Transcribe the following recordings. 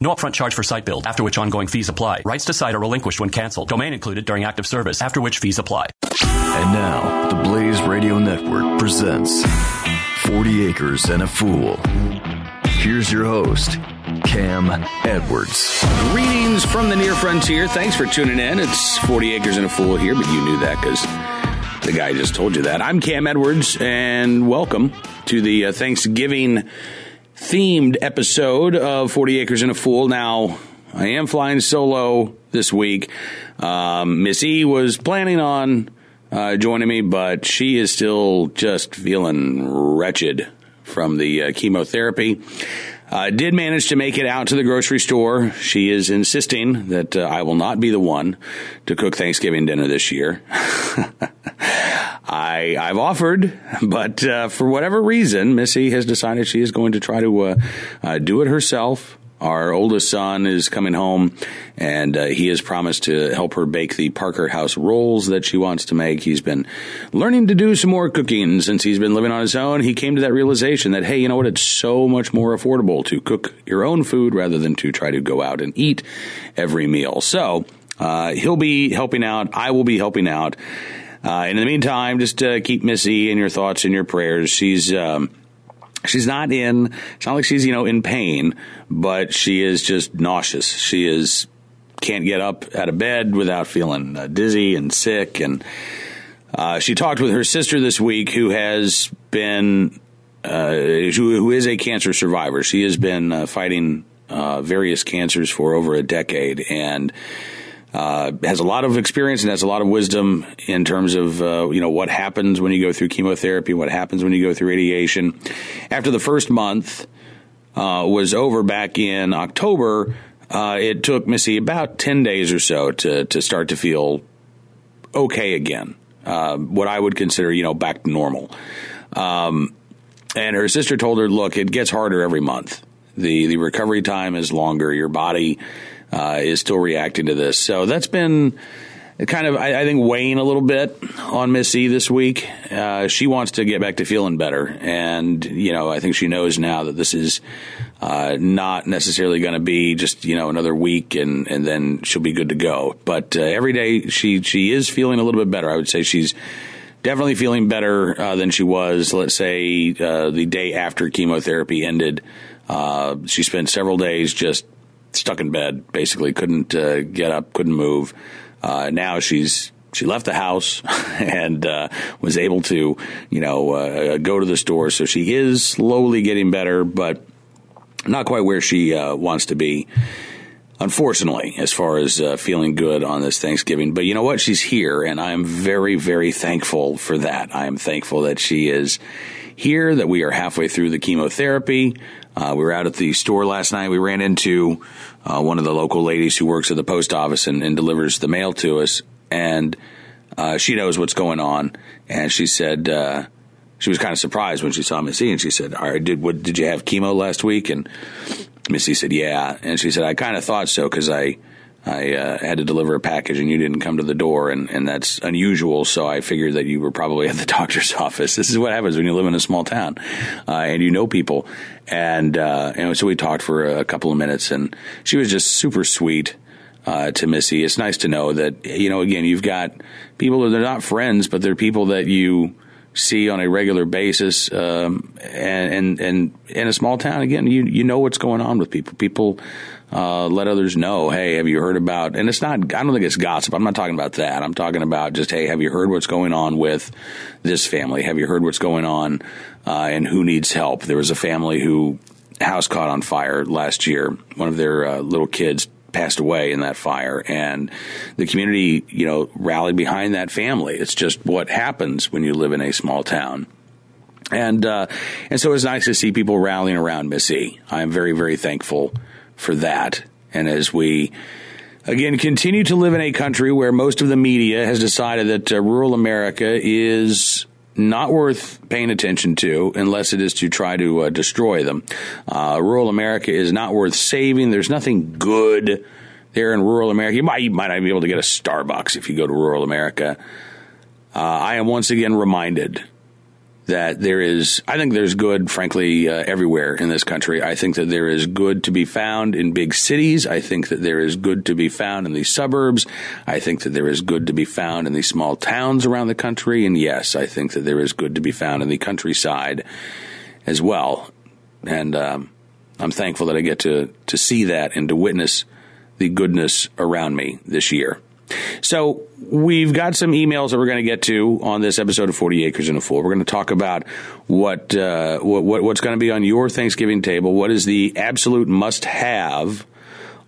No upfront charge for site build, after which ongoing fees apply. Rights to site are relinquished when canceled. Domain included during active service, after which fees apply. And now, the Blaze Radio Network presents 40 Acres and a Fool. Here's your host, Cam Edwards. Greetings from the near frontier. Thanks for tuning in. It's 40 Acres and a Fool here, but you knew that because the guy just told you that. I'm Cam Edwards, and welcome to the uh, Thanksgiving themed episode of 40 Acres and a Fool. Now, I am flying solo this week. Um, Miss E was planning on uh, joining me, but she is still just feeling wretched from the uh, chemotherapy. Uh, did manage to make it out to the grocery store. She is insisting that uh, I will not be the one to cook Thanksgiving dinner this year. I I've offered, but uh, for whatever reason, Missy has decided she is going to try to uh, uh, do it herself. Our oldest son is coming home, and uh, he has promised to help her bake the Parker House rolls that she wants to make. He's been learning to do some more cooking since he's been living on his own. He came to that realization that, hey, you know what? It's so much more affordable to cook your own food rather than to try to go out and eat every meal. So uh, he'll be helping out. I will be helping out. Uh, in the meantime, just uh, keep Missy in your thoughts and your prayers. She's um, she's not in. It's not like she's you know in pain, but she is just nauseous. She is can't get up out of bed without feeling uh, dizzy and sick. And uh, she talked with her sister this week, who has been uh, who, is a cancer survivor. She has been uh, fighting various cancers for over a decade, and uh, has a lot of experience and has a lot of wisdom in terms of uh, you know what happens when you go through chemotherapy, what happens when you go through radiation. After the first month uh, was over back in October, uh, it took Missy about ten days or so to to start to feel okay again. Uh, what I would consider you know back to normal. Um, and her sister told her, "Look, it gets harder every month. the The recovery time is longer. Your body." Uh, is still reacting to this. So that's been kind of, I, I think, weighing a little bit on Missy this week. Uh, she wants to get back to feeling better. And, you know, I think she knows now that this is uh, not necessarily going to be just, you know, another week and, and then she'll be good to go. But uh, every day she, she is feeling a little bit better. I would say she's definitely feeling better uh, than she was, let's say, uh, the day after chemotherapy ended. Uh, she spent several days just stuck in bed, basically couldn't uh, get up, couldn't move. Uh, now she's she left the house and uh, was able to, you know, uh, go to the store. So she is slowly getting better, but not quite where she uh, wants to be. Unfortunately, as far as uh, feeling good on this Thanksgiving, but you know what? She's here, and I am very, very thankful for that. I am thankful that she is here, that we are halfway through the chemotherapy. Uh, we were out at the store last night. We ran into uh, one of the local ladies who works at the post office and, and delivers the mail to us, and uh, she knows what's going on. And she said uh, she was kind of surprised when she saw Missy, and she said, "All right, did what? Did you have chemo last week?" And Missy said, "Yeah." And she said, "I kind of thought so because I." I uh, had to deliver a package and you didn't come to the door, and, and that's unusual. So I figured that you were probably at the doctor's office. This is what happens when you live in a small town uh, and you know people. And, uh, so we talked for a couple of minutes, and she was just super sweet. Uh, to Missy, it's nice to know that you know. Again, you've got people that are not friends, but they're people that you see on a regular basis. Um, and, and, and in a small town, again, you, you know what's going on with people. People, uh, let others know, hey, have you heard about, and it's not, I don't think it's gossip. I'm not talking about that. I'm talking about just, hey, have you heard what's going on with this family? Have you heard what's going on, uh, and who needs help? There was a family who house caught on fire last year. One of their uh, little kids passed away in that fire and the community, you know, rallied behind that family. It's just what happens when you live in a small town. And, uh, and so it's nice to see people rallying around Missy. I am very, very thankful for that. And as we, again, continue to live in a country where most of the media has decided that uh, rural America is not worth paying attention to unless it is to try to uh, destroy them. Uh, rural America is not worth saving. There's nothing good there in rural America. You might, you might not be able to get a Starbucks if you go to rural America. Uh, I am once again reminded that there is, I think there's good, frankly, uh, everywhere in this country. I think that there is good to be found in big cities. I think that there is good to be found in the suburbs. I think that there is good to be found in the small towns around the country. And yes, I think that there is good to be found in the countryside as well. And um, I'm thankful that I get to, to see that and to witness the goodness around me this year. So we've got some emails that we're going to get to on this episode of 40 Acres and a Fool. We're going to talk about what, uh, what what's going to be on your Thanksgiving table. What is the absolute must have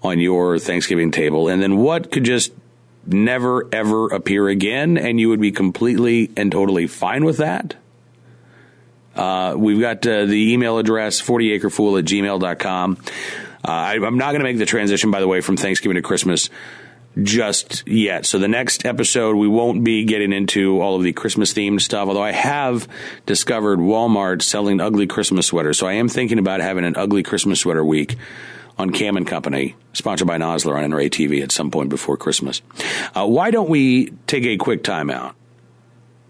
on your Thanksgiving table? And then what could just never ever appear again and you would be completely and totally fine with that? Uh, we've got uh, the email address 40acrefool at gmail.com. Uh, I, I'm not going to make the transition, by the way, from Thanksgiving to Christmas just yet. So the next episode, we won't be getting into all of the Christmas themed stuff, although I have discovered Walmart selling ugly Christmas sweaters. So I am thinking about having an ugly Christmas sweater week on Cam and Company, sponsored by Nosler on NRA TV at some point before Christmas. Uh, why don't we take a quick timeout?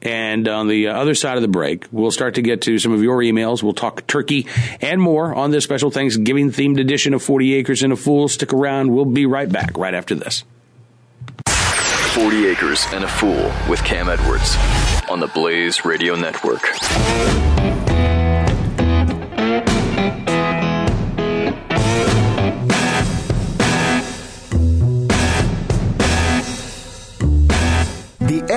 And on the other side of the break, we'll start to get to some of your emails. We'll talk turkey and more on this special Thanksgiving themed edition of 40 Acres and a Fool. Stick around. We'll be right back right after this. 40 Acres and a Fool with Cam Edwards on the Blaze Radio Network.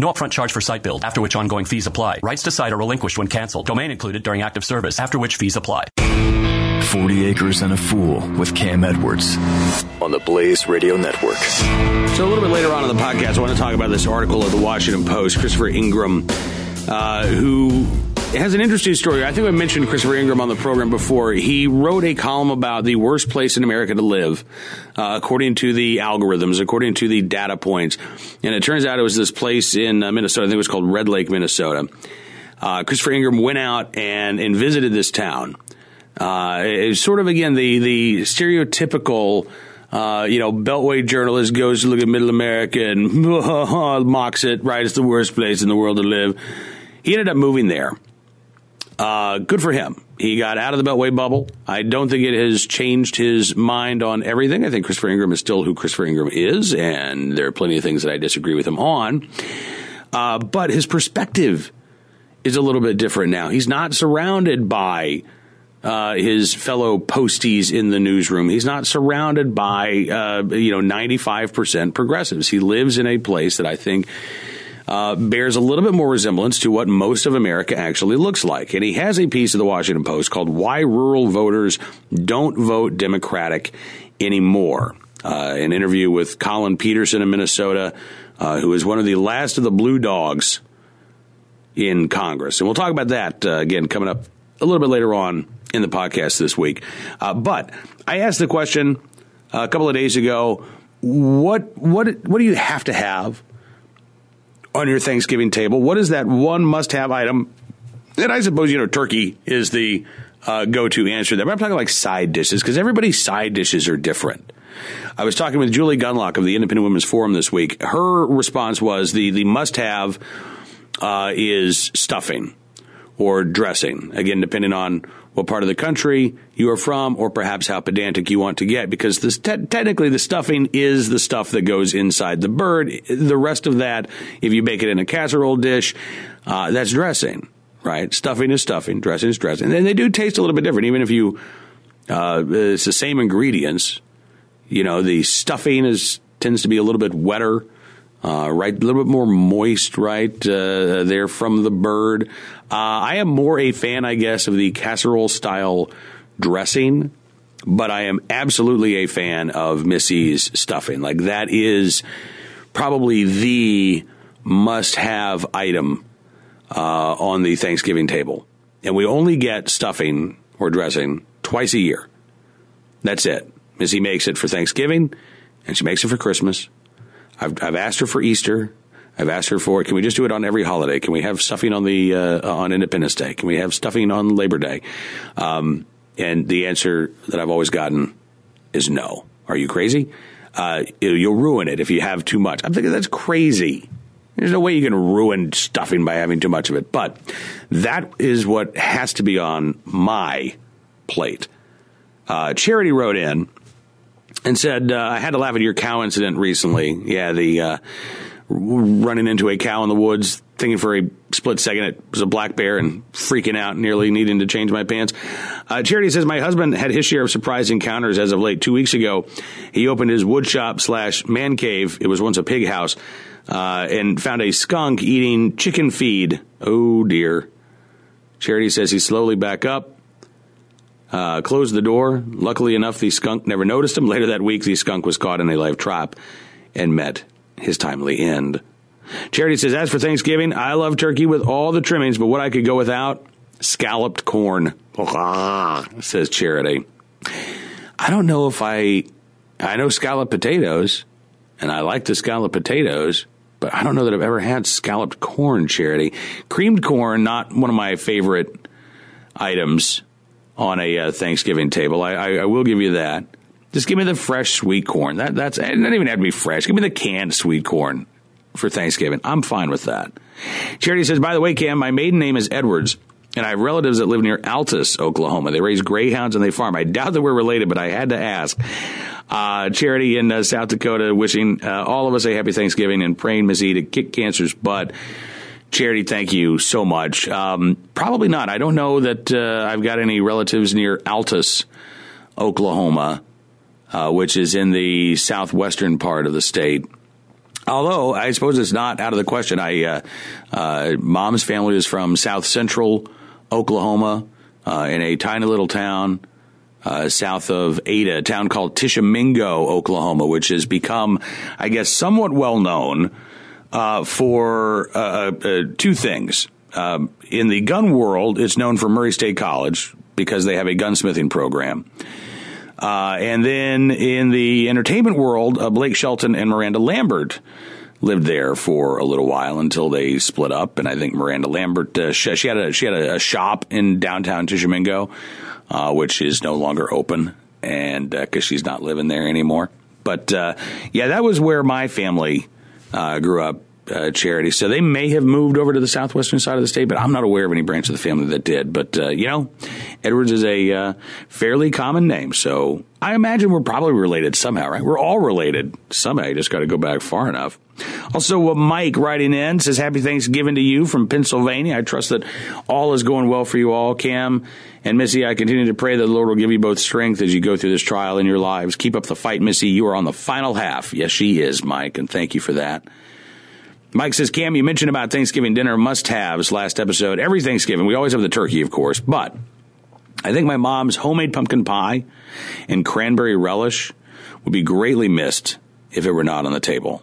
No upfront charge for site build, after which ongoing fees apply. Rights to site are relinquished when canceled. Domain included during active service, after which fees apply. 40 Acres and a Fool with Cam Edwards on the Blaze Radio Network. So a little bit later on in the podcast, I want to talk about this article of the Washington Post, Christopher Ingraham, uh, who has an interesting story. I think I mentioned Christopher Ingraham on the program before. He wrote a column about the worst place in America to live, uh, according to the algorithms, according to the data points. And it turns out it was this place in uh, Minnesota. I think it was called Red Lake, Minnesota. Uh, Christopher Ingraham went out and, and visited this town. Uh, it's sort of again the the stereotypical. Uh, you know, Beltway journalist goes to look at Middle America and mocks it, right? It's the worst place in the world to live. He ended up moving there. Uh, good for him. He got out of the Beltway bubble. I don't think it has changed his mind on everything. I think Christopher Ingraham is still who Christopher Ingraham is, and there are plenty of things that I disagree with him on. Uh, but his perspective is a little bit different now. He's not surrounded by uh, his fellow posties in the newsroom. He's not surrounded by uh, you know ninety five percent progressives. He lives in a place that I think. Uh, bears a little bit more resemblance to what most of America actually looks like. And he has a piece of the Washington Post called Why Rural Voters Don't Vote Democratic anymore. Uh, an interview with Collin Peterson in Minnesota, uh, who is one of the last of the blue dogs in Congress. And we'll talk about that uh, again coming up a little bit later on in the podcast this week. Uh, but I asked the question a couple of days ago what, what, what do you have to have on your Thanksgiving table? What is that one must have item? And I suppose, you know, turkey is the uh, go to answer there. But I'm talking like side dishes because everybody's side dishes are different. I was talking with Julie Gunlock of the Independent Women's Forum this week. Her response was the, the must have uh, is stuffing or dressing. Again, depending on what part of the country you are from, or perhaps how pedantic you want to get, because this te- technically the stuffing is the stuff that goes inside the bird. The rest of that, if you bake it in a casserole dish, uh, that's dressing, right? Stuffing is stuffing, dressing is dressing, and they do taste a little bit different, even if you uh, it's the same ingredients. You know, the stuffing is tends to be a little bit wetter. Uh, right, a little bit more moist, right uh, there from the bird. Uh, I am more a fan, I guess, of the casserole style dressing, but I am absolutely a fan of Missy's stuffing. Like that is probably the must-have item uh, on the Thanksgiving table, and we only get stuffing or dressing twice a year. That's it. Missy makes it for Thanksgiving, and she makes it for Christmas I've, I've asked her for Easter. I've asked her for it. can we just do it on every holiday? Can we have stuffing on the uh, on Independence Day? Can we have stuffing on Labor Day? Um, and the answer that I've always gotten is no. Are you crazy? Uh, you'll ruin it if you have too much. I'm thinking that's crazy. There's no way you can ruin stuffing by having too much of it. But that is what has to be on my plate. Uh, Charity wrote in and said, uh, I had to laugh at your cow incident recently. Yeah, the uh, running into a cow in the woods, thinking for a split second it was a black bear and freaking out, nearly needing to change my pants. Uh, Charity says, My husband had his share of surprise encounters as of late. Two weeks ago, he opened his wood shop slash man cave. It was once a pig house. Uh, and found a skunk eating chicken feed. Oh dear. Charity says he slowly back up, uh, closed the door. Luckily enough, the skunk never noticed him. Later that week, the skunk was caught in a live trap and met his timely end. Charity says, as for Thanksgiving, I love turkey with all the trimmings, but what I could go without? Scalloped corn. says Charity. I don't know if I, I know scalloped potatoes, and I like the scalloped potatoes, but I don't know that I've ever had scalloped corn, Charity. Creamed corn, not one of my favorite items on a uh, Thanksgiving table. I, I, I, will give you that. Just give me the fresh sweet corn. That that's it doesn't even have to be fresh. Give me the canned sweet corn for Thanksgiving. I'm fine with that. Charity says, by the way, Cam, my maiden name is Edwards. And I have relatives that live near Altus, Oklahoma. They raise greyhounds and they farm. I doubt that we're related, but I had to ask. Uh, Charity in uh, South Dakota wishing uh, all of us a happy Thanksgiving and praying Missy to kick cancer's butt. Charity, thank you so much. Um, probably not. I don't know that uh, I've got any relatives near Altus, Oklahoma, uh, which is in the southwestern part of the state. Although I suppose it's not out of the question. I uh, uh mom's family is from South Central Oklahoma, uh, in a tiny little town. Uh, south of Ada, a town called Tishomingo, Oklahoma, which has become, I guess, somewhat well known uh, for uh, uh, two things. Um, in the gun world, it's known for Murray State College because they have a gunsmithing program. Uh, and then in the entertainment world, uh, Blake Shelton and Miranda Lambert lived there for a little while until they split up. And I think Miranda Lambert uh, she, she, had a she had a, a shop in downtown Tishomingo, uh, which is no longer open, and because uh, she's not living there anymore. But uh, yeah, that was where my family uh, grew up uh, charity. So they may have moved over to the southwestern side of the state, but I'm not aware of any branch of the family that did. But, uh, you know, Edwards is a uh, fairly common name. So I imagine we're probably related somehow, right? We're all related somehow. You just got to go back far enough. Also, uh, Mike writing in says, Happy Thanksgiving to you from Pennsylvania. I trust that all is going well for you all. Cam and Missy, I continue to pray that the Lord will give you both strength as you go through this trial in your lives. Keep up the fight, Missy. You are on the final half. Yes, she is, Mike, and thank you for that. Mike says, Cam, you mentioned about Thanksgiving dinner must haves last episode. Every Thanksgiving, we always have the turkey, of course, but I think my mom's homemade pumpkin pie and cranberry relish would be greatly missed if it were not on the table.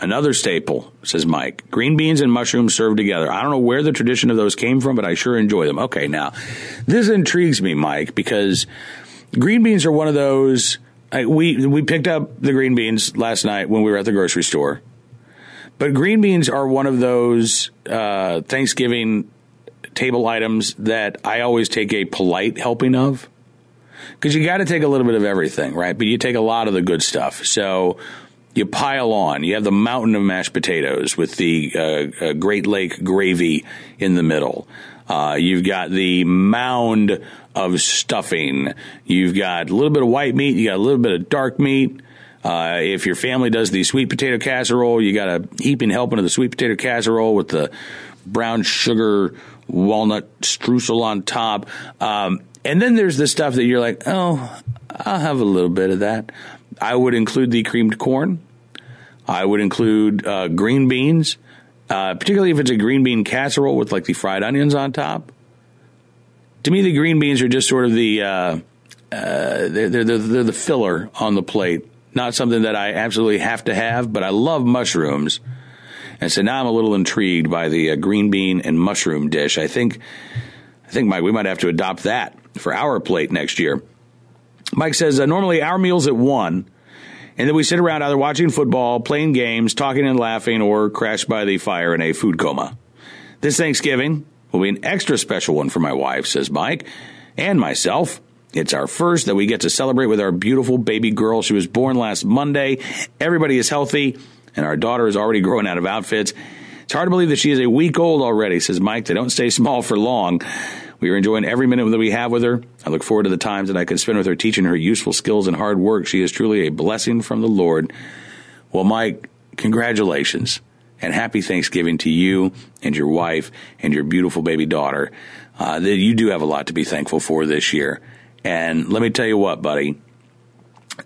Another staple, says Mike. Green beans and mushrooms served together. I don't know where the tradition of those came from, but I sure enjoy them. Okay, now, this intrigues me, Mike, because green beans are one of those. I, we we picked up the green beans last night when we were at the grocery store, but green beans are one of those uh, Thanksgiving table items that I always take a polite helping of because you got to take a little bit of everything, right? But you take a lot of the good stuff. So you pile on. You have the mountain of mashed potatoes with the uh, uh, Great Lake gravy in the middle. Uh, you've got the mound of stuffing. You've got a little bit of white meat. You got a little bit of dark meat. Uh, if your family does the sweet potato casserole, you got a heaping helping of the sweet potato casserole with the brown sugar walnut streusel on top. Um, and then there's the stuff that you're like, oh, I'll have a little bit of that. I would include the creamed corn. I would include uh, green beans, uh, particularly if it's a green bean casserole with like the fried onions on top. To me, the green beans are just sort of the uh, uh they're, they're, they're the filler on the plate. Not something that I absolutely have to have, but I love mushrooms. And so now I'm a little intrigued by the uh, green bean and mushroom dish. I think, I think, Mike, we might have to adopt that for our plate next year. Mike says, uh, normally our meal's at one, and then we sit around either watching football, playing games, talking and laughing, or crash by the fire in a food coma. This Thanksgiving will be an extra special one for my wife, says Mike, and myself. It's our first that we get to celebrate with our beautiful baby girl. She was born last Monday. Everybody is healthy, and our daughter is already growing out of outfits. It's hard to believe that she is a week old already, says Mike. They don't stay small for long. We are enjoying every minute that we have with her. I look forward to the times that I can spend with her teaching her useful skills and hard work. She is truly a blessing from the Lord. Well, Mike, congratulations and happy Thanksgiving to you and your wife and your beautiful baby daughter. Uh, that you do have a lot to be thankful for this year. And let me tell you what, buddy,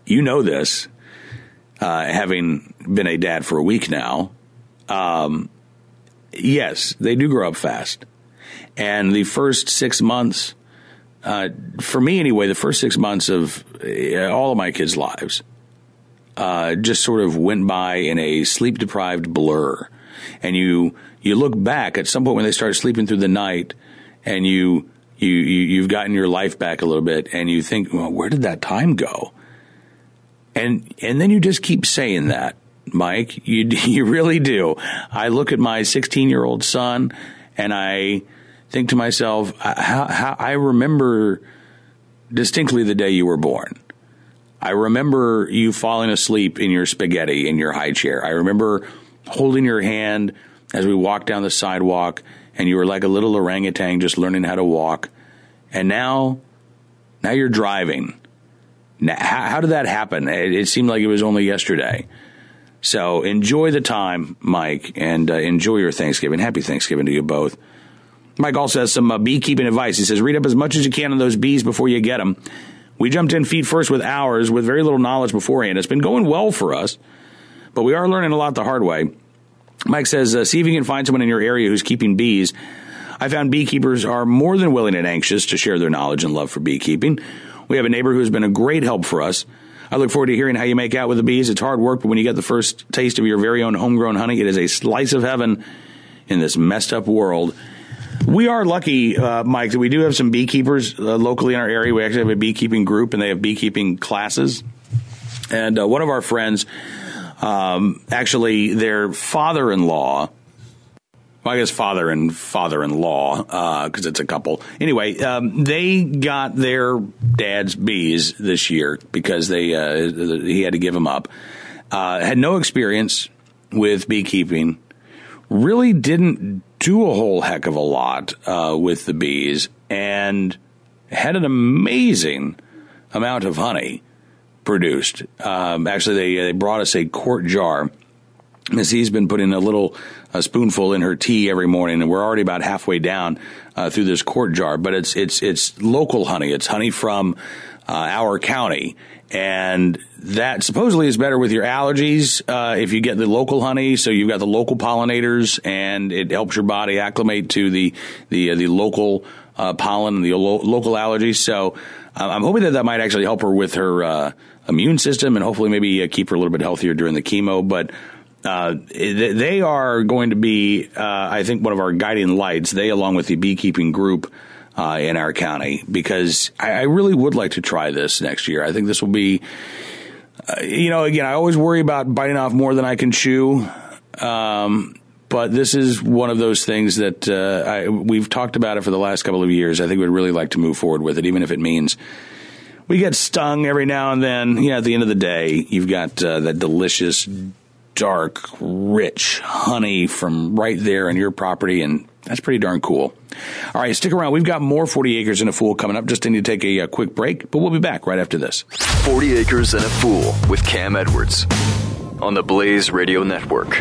you know this, uh, having been a dad for a week now. Um, yes, they do grow up fast. And the first six months, uh, for me anyway, the first six months of uh, all of my kids' lives uh, just sort of went by in a sleep deprived blur. And you you look back at some point when they start sleeping through the night, and you you, you you've gotten your life back a little bit, and you think, well, where did that time go? And and then you just keep saying that, Mike. You you really do. I look at my 16 year old son, and I think to myself, how, how, I remember distinctly the day you were born. I remember you falling asleep in your spaghetti in your high chair. I remember holding your hand as we walked down the sidewalk and you were like a little orangutan just learning how to walk. And now, now you're driving. Now, how, how did that happen? It, it, seemed like it was only yesterday. So enjoy the time, Mike, and uh, enjoy your Thanksgiving. Happy Thanksgiving to you both. Mike also has some uh, beekeeping advice. He says, read up as much as you can on those bees before you get them. We jumped in feet first with ours with very little knowledge beforehand. It's been going well for us, but we are learning a lot the hard way. Mike says, uh, see if you can find someone in your area who's keeping bees. I found beekeepers are more than willing and anxious to share their knowledge and love for beekeeping. We have a neighbor who's been a great help for us. I look forward to hearing how you make out with the bees. It's hard work, but when you get the first taste of your very own homegrown honey, it is a slice of heaven in this messed up world. We are lucky, uh, Mike, that we do have some beekeepers uh, locally in our area. We actually have a beekeeping group, and they have beekeeping classes. And uh, one of our friends, um, actually, their father-in-law. Well, I guess father and father-in-law, because uh, it's a couple. Anyway, um, they got their dad's bees this year because they uh, he had to give them up. Uh, had no experience with beekeeping. Really didn't do a whole heck of a lot uh, with the bees and had an amazing amount of honey produced. Um, actually, they they brought us a quart jar. Missy's been putting a little a spoonful in her tea every morning, and we're already about halfway down uh, through this quart jar. But it's it's it's local honey. It's honey from uh, our county, and that supposedly is better with your allergies uh, if you get the local honey. So you've got the local pollinators, and it helps your body acclimate to the the uh, the local uh, pollen and the lo- local allergies. So uh, I'm hoping that that might actually help her with her uh, immune system and hopefully maybe uh, keep her a little bit healthier during the chemo. But uh, they are going to be, uh, I think, one of our guiding lights. They, along with the beekeeping group uh, in our county, because I, I, really would like to try this next year. I think this will be, uh, you know, again, I always worry about biting off more than I can chew. Um, but this is one of those things that uh, I, we've talked about it for the last couple of years. I think we'd really like to move forward with it, even if it means we get stung every now and then. Yeah, at the end of the day, you've got uh, that delicious, dark, rich honey from right there on your property, and that's pretty darn cool. All right, stick around. We've got more 40 Acres and a Fool coming up. Just need to take a, a quick break, but we'll be back right after this. 40 Acres and a Fool with Cam Edwards on the Blaze Radio Network.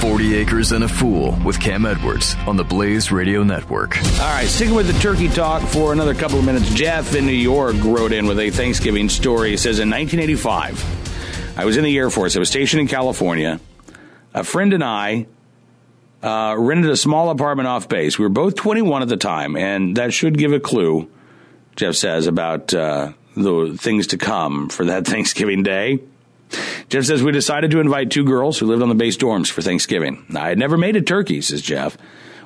40 Acres and a Fool with Cam Edwards on the Blaze Radio Network. All right, sticking with the turkey talk for another couple of minutes. Jeff in New York wrote in with a Thanksgiving story. He says, In 1985, I was in the Air Force. I was stationed in California. A friend and I uh, rented a small apartment off base. We were both 21 at the time, and that should give a clue, Jeff says, about uh, the things to come for that Thanksgiving day. Jeff says we decided to invite two girls who lived on the base dorms for Thanksgiving. I had never made a turkey, says Jeff.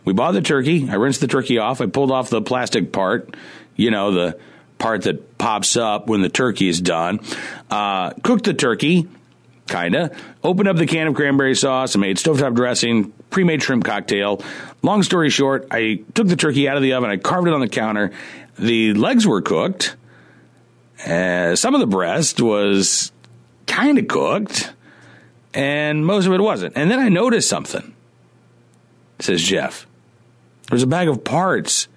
We bought the turkey. I rinsed the turkey off. I pulled off the plastic part, you know, the part that pops up when the turkey is done. Uh, cooked the turkey, kinda. Opened up the can of cranberry sauce and made stovetop dressing, pre-made shrimp cocktail. Long story short, I took the turkey out of the oven. I carved it on the counter. The legs were cooked. Uh, some of the breast was kind of cooked, and most of it wasn't. And then I noticed something, says Jeff. There's a bag of parts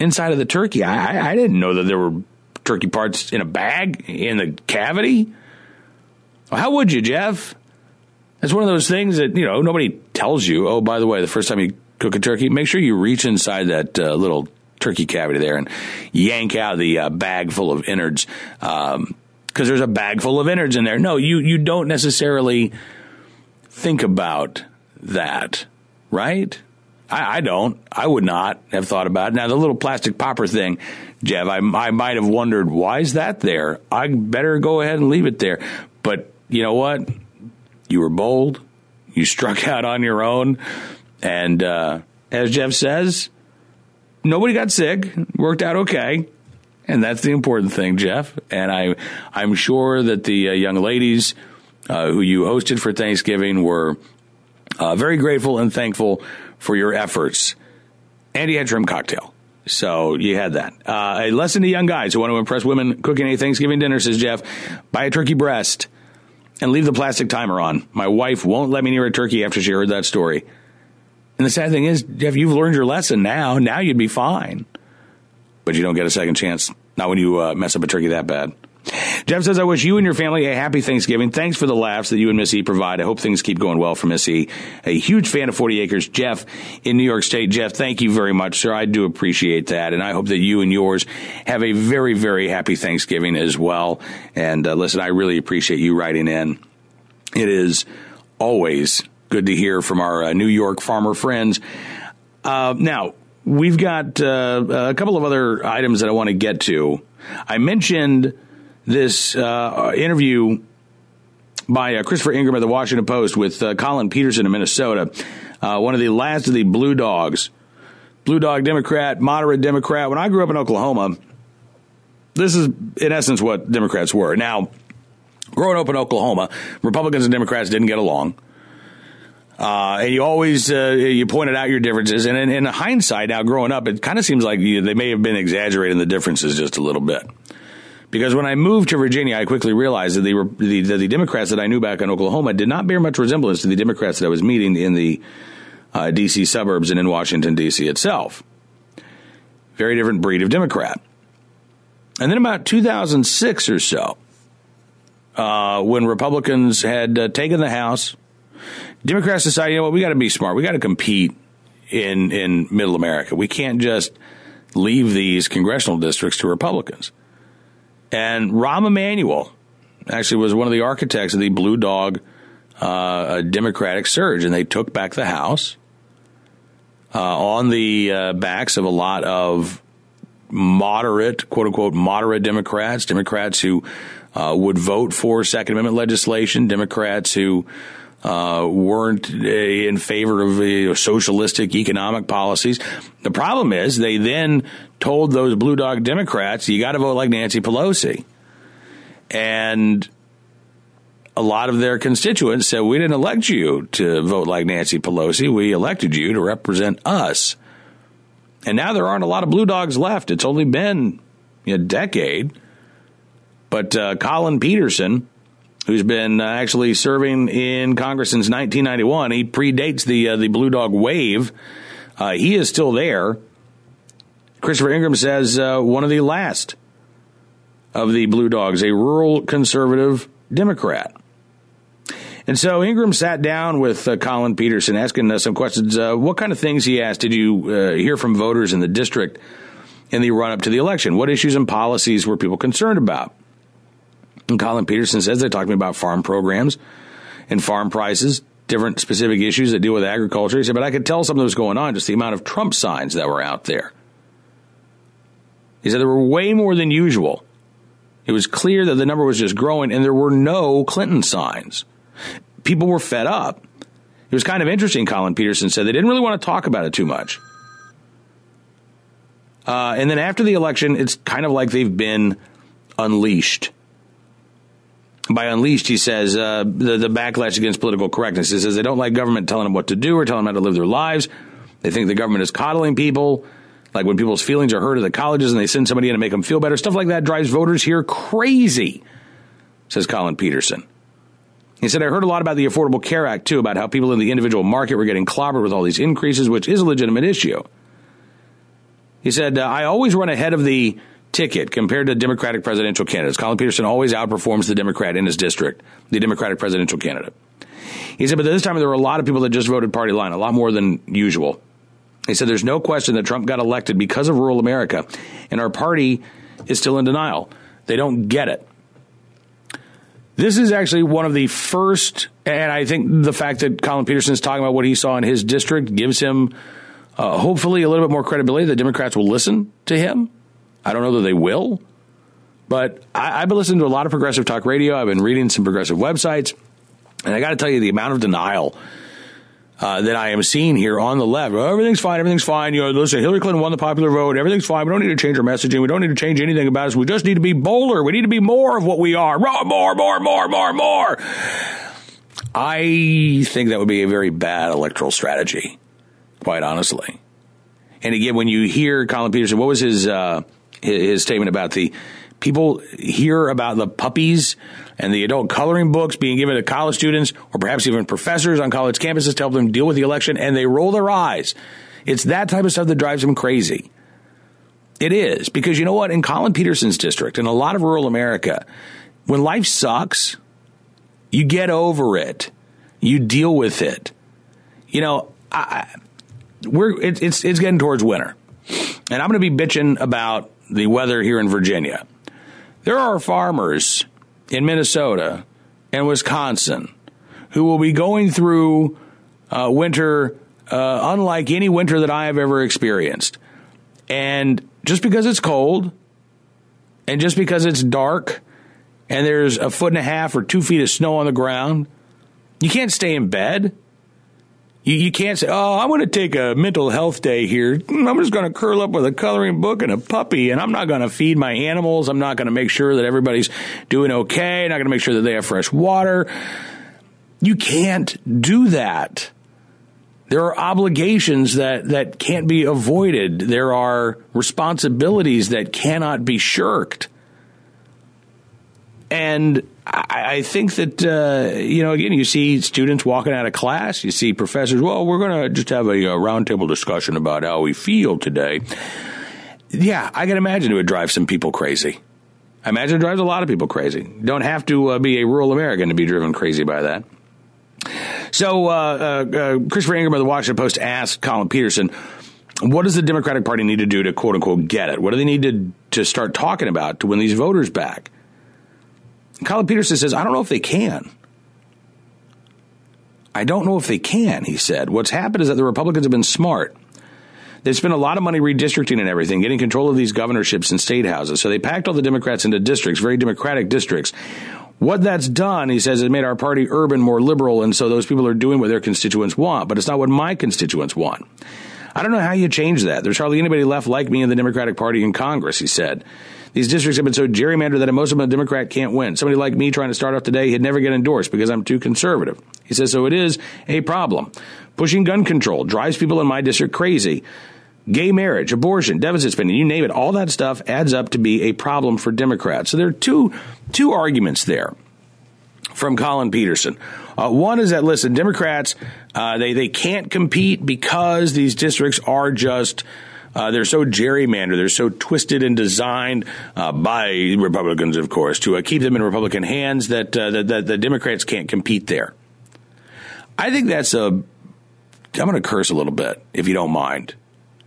inside of the turkey. I, I didn't know that there were turkey parts in a bag in the cavity. Well, how would you, Jeff? It's one of those things that, you know, nobody tells you. Oh, by the way, the first time you cook a turkey, make sure you reach inside that uh, little turkey cavity there and yank out the uh, bag full of innards. Um, because there's a bag full of innards in there. No, you, you don't necessarily think about that, right? I, I, don't. I would not have thought about it. Now, the little plastic popper thing, Jeff, I, I might have wondered, why is that there? I better go ahead and leave it there. But you know what? You were bold. You struck out on your own. And uh, as Jeff says, nobody got sick. Worked out okay. And that's the important thing, Jeff. And I, I'm sure that the uh, young ladies uh, who you hosted for Thanksgiving were uh, very grateful and thankful for your efforts. And you had shrimp cocktail. So you had that. Uh, a lesson to young guys who want to impress women cooking a Thanksgiving dinner, says Jeff, buy a turkey breast and leave the plastic timer on. My wife won't let me near a turkey after she heard that story. And the sad thing is, Jeff, you've learned your lesson now. Now you'd be fine but you don't get a second chance. Not when you uh, mess up a turkey that bad. Jeff says, I wish you and your family a happy Thanksgiving. Thanks for the laughs that you and Missy provide. I hope things keep going well for Missy. A huge fan of 40 Acres. Jeff in New York State. Jeff, thank you very much, sir. I do appreciate that. And I hope that you and yours have a very, very happy Thanksgiving as well. And uh, listen, I really appreciate you writing in. It is always good to hear from our uh, New York farmer friends. Uh, now, We've got uh, a couple of other items that I want to get to. I mentioned this uh, interview by uh, Christopher Ingraham of the Washington Post with uh, Collin Peterson of Minnesota, uh, one of the last of the Blue Dogs. Blue Dog Democrat, moderate Democrat. When I grew up in Oklahoma, this is in essence what Democrats were. Now, growing up in Oklahoma, Republicans and Democrats didn't get along. Uh, and you always uh, you pointed out your differences, and in, in hindsight, now growing up, it kind of seems like you, they may have been exaggerating the differences just a little bit. Because when I moved to Virginia, I quickly realized that the, the, Democrats that I knew back in Oklahoma did not bear much resemblance to the Democrats that I was meeting in the uh, D.C. suburbs and in Washington, D.C. itself. Very different breed of Democrat. And then about 2006 or so, uh, when Republicans had uh, taken the House, Democrats decided, you know what, we got to be smart. We got to compete in in Middle America. We can't just leave these congressional districts to Republicans. And Rahm Emanuel actually was one of the architects of the Blue Dog uh, Democratic surge, and they took back the House uh, on the uh, backs of a lot of moderate, quote unquote, moderate Democrats, Democrats who uh, would vote for Second Amendment legislation, Democrats who uh, weren't uh, in favor of uh, socialistic economic policies. The problem is they then told those blue dog Democrats, you got to vote like Nancy Pelosi. And a lot of their constituents said, we didn't elect you to vote like Nancy Pelosi. We elected you to represent us. And now there aren't a lot of blue dogs left. It's only been a decade. But uh, Collin Peterson, who's been uh, actually serving in Congress since 1991. He predates the uh, the Blue Dog wave. Uh, he is still there. Christopher Ingraham says uh, one of the last of the Blue Dogs, a rural conservative Democrat. And so Ingraham sat down with uh, Collin Peterson, asking uh, some questions. what kind of things he asked did you hear from voters in the district in the run up to the election? What issues and policies were people concerned about? And Collin Peterson says they're talking about farm programs and farm prices, different specific issues that deal with agriculture. He said, but I could tell something was going on, just the amount of Trump signs that were out there. He said there were way more than usual. It was clear that the number was just growing, and there were no Clinton signs. People were fed up. It was kind of interesting, Collin Peterson said. They didn't really want to talk about it too much. Uh, and then after the election, it's kind of like they've been unleashed by unleashed, he says uh, the, the backlash against political correctness. He says they don't like government telling them what to do or telling them how to live their lives. They think the government is coddling people, like when people's feelings are hurt at the colleges and they send somebody in to make them feel better. Stuff like that drives voters here crazy, says Collin Peterson. He said, I heard a lot about the Affordable Care Act, too, about how people in the individual market were getting clobbered with all these increases, which is a legitimate issue. He said, I always run ahead of the ticket compared to Democratic presidential candidates. Collin Peterson always outperforms the Democrat in his district, the Democratic presidential candidate. He said, but this time there were a lot of people that just voted party line, a lot more than usual. He said, there's no question that Trump got elected because of rural America, and our party is still in denial. They don't get it. This is actually one of the first, and I think the fact that Collin Peterson is talking about what he saw in his district gives him uh, hopefully a little bit more credibility. The Democrats will listen to him I don't know that they will, but I, have been listening to a lot of progressive talk radio. I've been reading some progressive websites, and I got to tell you the amount of denial uh, that I am seeing here on the left. Everything's fine. Everything's fine. You know, listen, Hillary Clinton won the popular vote. Everything's fine. We don't need to change our messaging. We don't need to change anything about us. We just need to be bolder. We need to be more of what we are. More, more, more, more, more, more. I think that would be a very bad electoral strategy, quite honestly. And again, when you hear Collin Peterson, what was his uh, his statement about the people hear about the puppies and the adult coloring books being given to college students or perhaps even professors on college campuses to help them deal with the election and they roll their eyes. It's that type of stuff that drives them crazy. It is because you know what? In Collin Peterson's district, and a lot of rural America, when life sucks, you get over it. You deal with it. You know, I, we're it, it's it's getting towards winter, and I'm going to be bitching about the weather here in Virginia. There are farmers in Minnesota and Wisconsin who will be going through uh, winter uh, unlike any winter that I have ever experienced. And just because it's cold and just because it's dark and there's a foot and a half or two feet of snow on the ground, you can't stay in bed. You, you can't say, oh, I'm going to take a mental health day here. I'm just going to curl up with a coloring book and a puppy, and I'm not going to feed my animals. I'm not going to make sure that everybody's doing okay. I'm not going to make sure that they have fresh water. You can't do that. There are obligations that, that can't be avoided. There are responsibilities that cannot be shirked. and I, I think that, uh, you know, again, you see students walking out of class, you see professors, well, we're going to just have a, a roundtable discussion about how we feel today. Yeah, I can imagine it would drive some people crazy. I imagine it drives a lot of people crazy. Don't have to uh, be a rural American to be driven crazy by that. So, uh, uh, uh, Christopher Ingraham of the Washington Post asked Collin Peterson, what does the Democratic Party need to do to quote unquote get it? What do they need to, to start talking about to win these voters back? Collin Peterson says, I don't know if they can. I don't know if they can, he said. What's happened is that the Republicans have been smart. They've spent a lot of money redistricting and everything, getting control of these governorships and state houses. So they packed all the Democrats into districts, very Democratic districts. What that's done, he says, it made our party urban more liberal, and so those people are doing what their constituents want, but it's not what my constituents want. I don't know how you change that. There's hardly anybody left like me in the Democratic Party in Congress, he said. These districts have been so gerrymandered that most of them a Democrat can't win. Somebody like me trying to start off today, he'd never get endorsed because I'm too conservative. He says, so it is a problem. Pushing gun control drives people in my district crazy. Gay marriage, abortion, deficit spending, you name it, all that stuff adds up to be a problem for Democrats. So there are two, two arguments there from Collin Peterson. Uh, one is that listen, Democrats uh, they they can't compete because these districts are just uh, they're so gerrymandered, they're so twisted and designed uh, by Republicans, of course, to uh, keep them in Republican hands that, uh, that, that the Democrats can't compete there. I think that's a. I'm going to curse a little bit if you don't mind.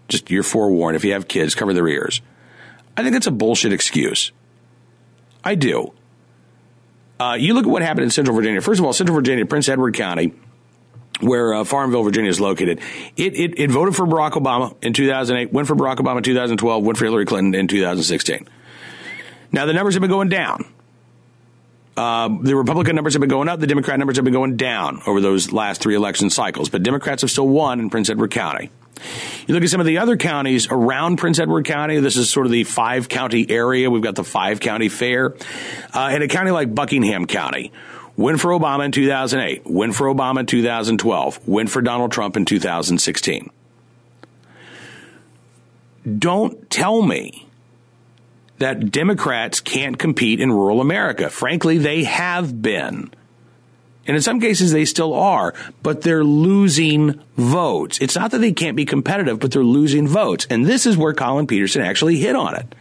Just you're forewarned. If you have kids, cover their ears. I think that's a bullshit excuse. I do. Uh, you look at what happened in Central Virginia. First of all, Central Virginia, Prince Edward County where uh, Farmville, Virginia is located. It, it, it voted for Barack Obama in 2008, went for Barack Obama in 2012, went for Hillary Clinton in 2016. Now the numbers have been going down. Uh, the Republican numbers have been going up. The Democrat numbers have been going down over those last three election cycles. But Democrats have still won in Prince Edward County. You look at some of the other counties around Prince Edward County. This is sort of the five county area. We've got the five county fair. Uh, in a county like Buckingham County, Win for Obama in 2008. Win for Obama in 2012. Win for Donald Trump in 2016. Don't tell me that Democrats can't compete in rural America. Frankly, they have been. And in some cases, they still are, but they're losing votes. It's not that they can't be competitive, but they're losing votes. And this is where Collin Peterson actually hit on it.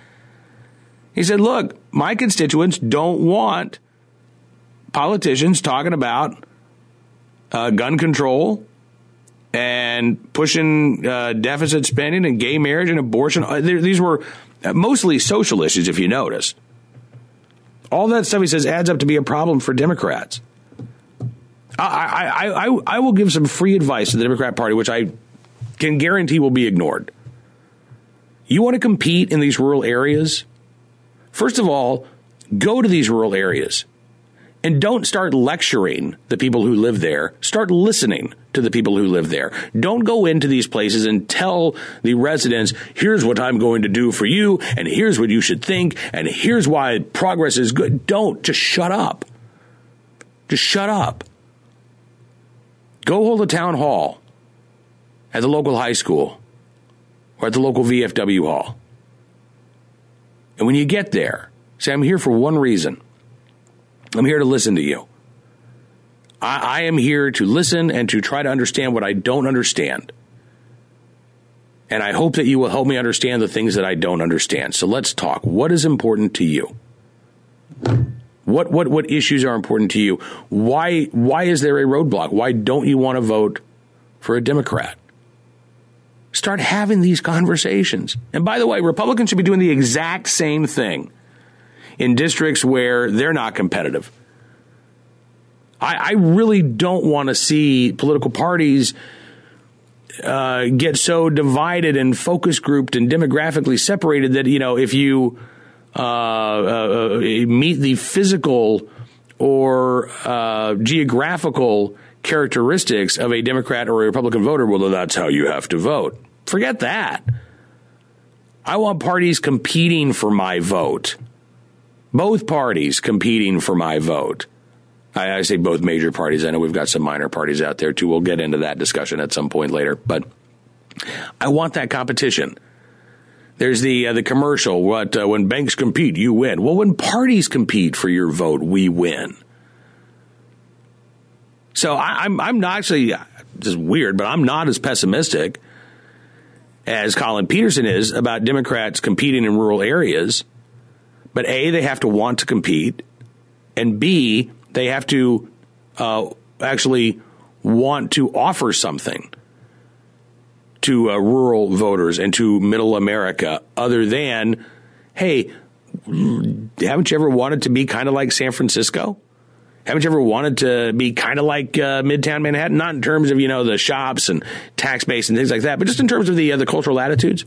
He said, look, my constituents don't want politicians talking about uh, gun control and pushing uh, deficit spending and gay marriage and abortion. Uh, these were mostly social issues, if you notice. All that stuff he says adds up to be a problem for Democrats. I, I, I, I will give some free advice to the Democrat Party, which I can guarantee will be ignored. You want to compete in these rural areas? First of all, go to these rural areas. And don't start lecturing the people who live there. Start listening to the people who live there. Don't go into these places and tell the residents, here's what I'm going to do for you, and here's what you should think, and here's why progress is good. Don't. Just shut up. Just shut up. Go hold a town hall at the local high school or at the local VFW hall. And when you get there, say, I'm here for one reason. I'm here to listen to you. I, I am here to listen and to try to understand what I don't understand. And I hope that you will help me understand the things that I don't understand. So let's talk. What is important to you? What what what issues are important to you? Why why is there a roadblock? Why don't you want to vote for a Democrat? Start having these conversations. And by the way, Republicans should be doing the exact same thing in districts where they're not competitive. I, I really don't want to see political parties uh, get so divided and focus grouped and demographically separated that you know if you uh, uh, meet the physical or uh, geographical characteristics of a Democrat or a Republican voter, well, then that's how you have to vote. Forget that. I want parties competing for my vote both parties competing for my vote. I, I, say both major parties. I know we've got some minor parties out there too. We'll get into that discussion at some point later. But I want that competition There's the uh, the commercial. What uh, when banks compete, you win. Well, when parties compete for your vote, we win. So I, I'm I'm not actually just weird, but I'm not as pessimistic as Collin Peterson is about Democrats competing in rural areas. But A, they have to want to compete, and B, they have to uh, actually want to offer something to uh, rural voters and to middle America other than, hey, haven't you ever wanted to be kind of like San Francisco? Haven't you ever wanted to be kind of like uh, Midtown Manhattan? Not in terms of you know the shops and tax base and things like that, but just in terms of the uh, the cultural attitudes.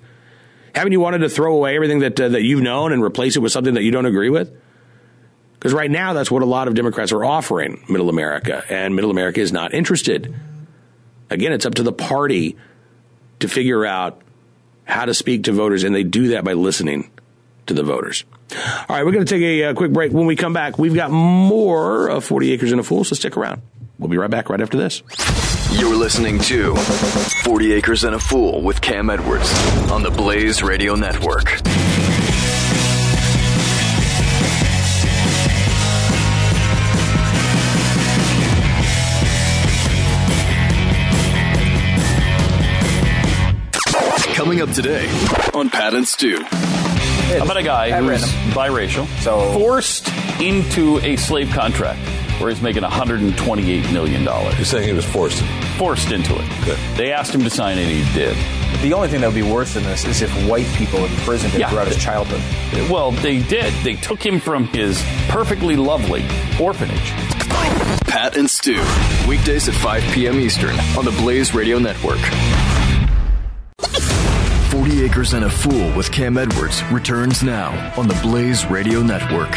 Haven't you wanted to throw away everything that uh, that you've known and replace it with something that you don't agree with? Because right now, that's what a lot of Democrats are offering Middle America, and Middle America is not interested. Again, it's up to the party to figure out how to speak to voters, and they do that by listening to the voters. All right, we're going to take a, a, uh, quick break. When we come back, we've got more of 40 Acres and a Fool, so stick around. We'll be right back right after this. You're listening to 40 Acres and a Fool with Cam Edwards on the Blaze Radio Network. Coming up today on Pat and Stu. How about a guy who's biracial, so forced into a slave contract where he's making $128 million. You're saying he was forced? Forced into it. Good. They asked him to sign it, and he did. The only thing that would be worse than this is if white people imprisoned him yeah, throughout his childhood. Well, they did. They took him from his perfectly lovely orphanage. Pat and Stu, weekdays at 5 p.m. Eastern on the Blaze Radio Network. 40 Acres and a Fool with Cam Edwards returns now on the Blaze Radio Network.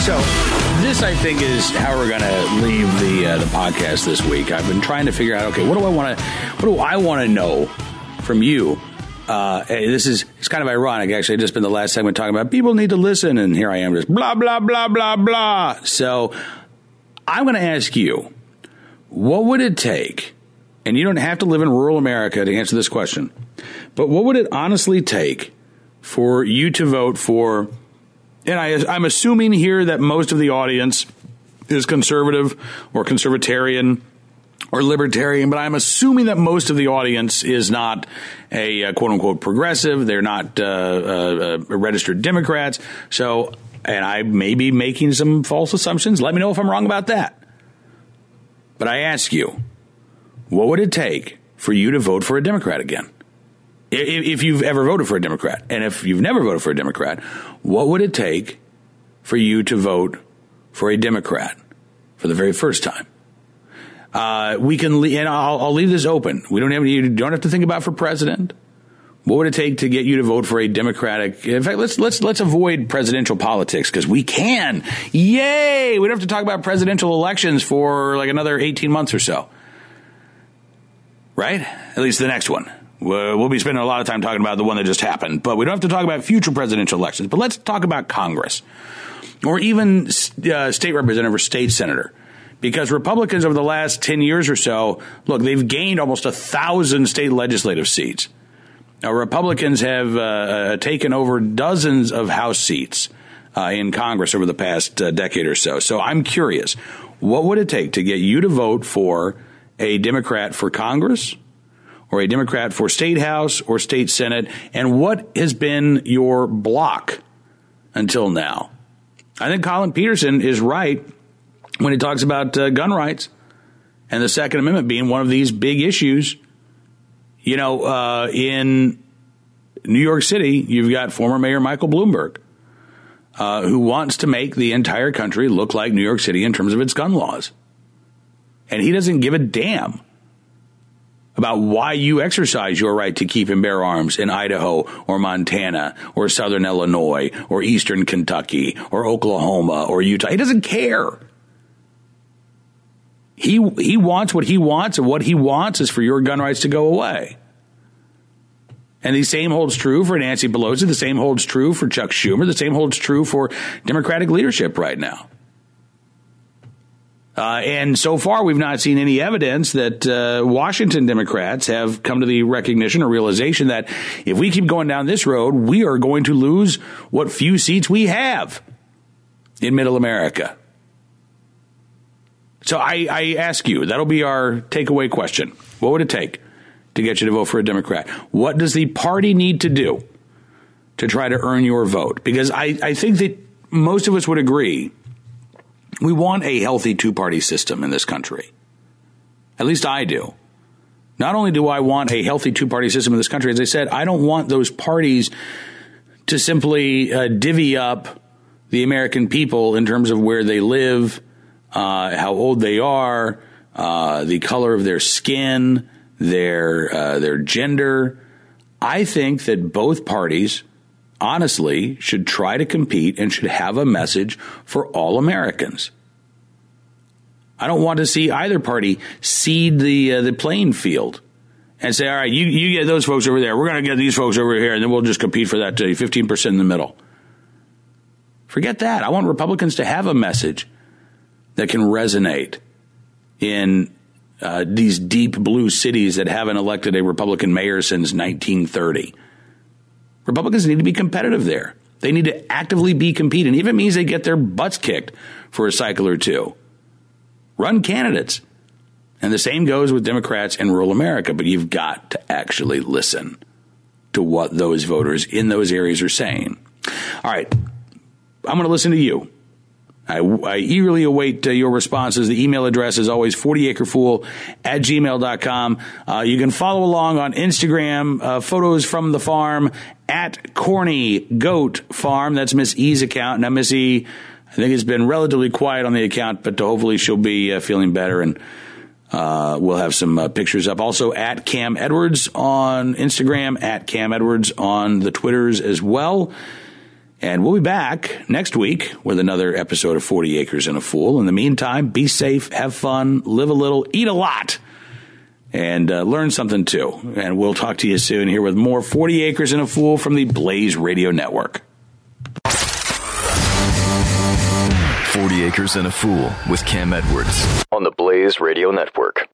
So, this I think is how we're going to leave the uh, the podcast this week. I've been trying to figure out okay, what do I want to what do I want to know from you? Uh, this is it's kind of ironic actually. Just been the last segment talking about people need to listen, and here I am just blah blah blah blah blah. So, I'm going to ask you, what would it take? And you don't have to live in rural America to answer this question but what would it honestly take for you to vote for? And I, I'm assuming here that most of the audience is conservative or conservatarian or libertarian, but I'm assuming that most of the audience is not a, a quote unquote progressive. They're not uh, uh, uh, registered Democrats. So, and I may be making some false assumptions. Let me know if I'm wrong about that. But I ask you, what would it take for you to vote for a Democrat again? If you've ever voted for a Democrat, and if you've never voted for a Democrat, what would it take for you to vote for a Democrat for the very first time? Uh, we can, and I'll, I'll, leave this open. We don't have, you don't have to think about for president. What would it take to get you to vote for a Democratic? In fact, let's let's let's avoid presidential politics because we can. Yay! We don't have to talk about presidential elections for like another eighteen months or so, right? At least the next one. We'll be spending a lot of time talking about the one that just happened, but we don't have to talk about future presidential elections. But let's talk about Congress or even uh, state representative or state senator. Because Republicans over the last 10 years or so, look, they've gained almost a thousand state legislative seats. Now, Republicans have uh, uh, taken over dozens of House seats uh, in Congress over the past uh, decade or so. So I'm curious, what would it take to get you to vote for a Democrat for Congress or a Democrat for state house or state senate, and what has been your block until now? I think Collin Peterson is right when he talks about uh, gun rights and the Second Amendment being one of these big issues. You know, uh, in New York City, you've got former Mayor Michael Bloomberg, uh, who wants to make the entire country look like New York City in terms of its gun laws. And he doesn't give a damn about why you exercise your right to keep and bear arms in Idaho or Montana or Southern Illinois or Eastern Kentucky or Oklahoma or Utah. He doesn't care. He, he wants what he wants, and what he wants is for your gun rights to go away. And the same holds true for Nancy Pelosi. The same holds true for Chuck Schumer. The same holds true for Democratic leadership right now. Uh, and so far, we've not seen any evidence that uh, Washington Democrats have come to the recognition or realization that if we keep going down this road, we are going to lose what few seats we have in middle America. So I, I ask you, that'll be our takeaway question. What would it take to get you to vote for a Democrat? What does the party need to do to try to earn your vote? Because I, I think that most of us would agree we want a healthy two party system in this country. At least I do. Not only do I want a healthy two party system in this country, as I said, I don't want those parties to simply uh, divvy up the American people in terms of where they live, uh, how old they are, uh, the color of their skin, their uh, their gender. I think that both parties honestly should try to compete and should have a message for all Americans. I don't want to see either party cede the uh, the playing field and say, all right, you, you get those folks over there. We're going to get these folks over here, and then we'll just compete for that 15% in the middle. Forget that. I want Republicans to have a message that can resonate in uh, these deep blue cities that haven't elected a Republican mayor since 1930. Republicans need to be competitive there. They need to actively be competing, even means they get their butts kicked for a cycle or two. Run candidates. And the same goes with Democrats in rural America, but you've got to actually listen to what those voters in those areas are saying. All right, I'm going to listen to you. I, I eagerly await uh, your responses. The email address is always 40acrefool at gmail.com. Uh, you can follow along on Instagram, uh, photos from the farm at Corny Goat Farm. That's Miss E's account. Now, Miss E, I think it's been relatively quiet on the account, but hopefully she'll be uh, feeling better and uh, we'll have some uh, pictures up. Also at Cam Edwards on Instagram, at Cam Edwards on the Twitters as well. And we'll be back next week with another episode of 40 Acres and a Fool. In the meantime, be safe, have fun, live a little, eat a lot, and uh, learn something too. And we'll talk to you soon here with more 40 Acres and a Fool from the Blaze Radio Network. 40 Acres and a Fool with Cam Edwards on the Blaze Radio Network.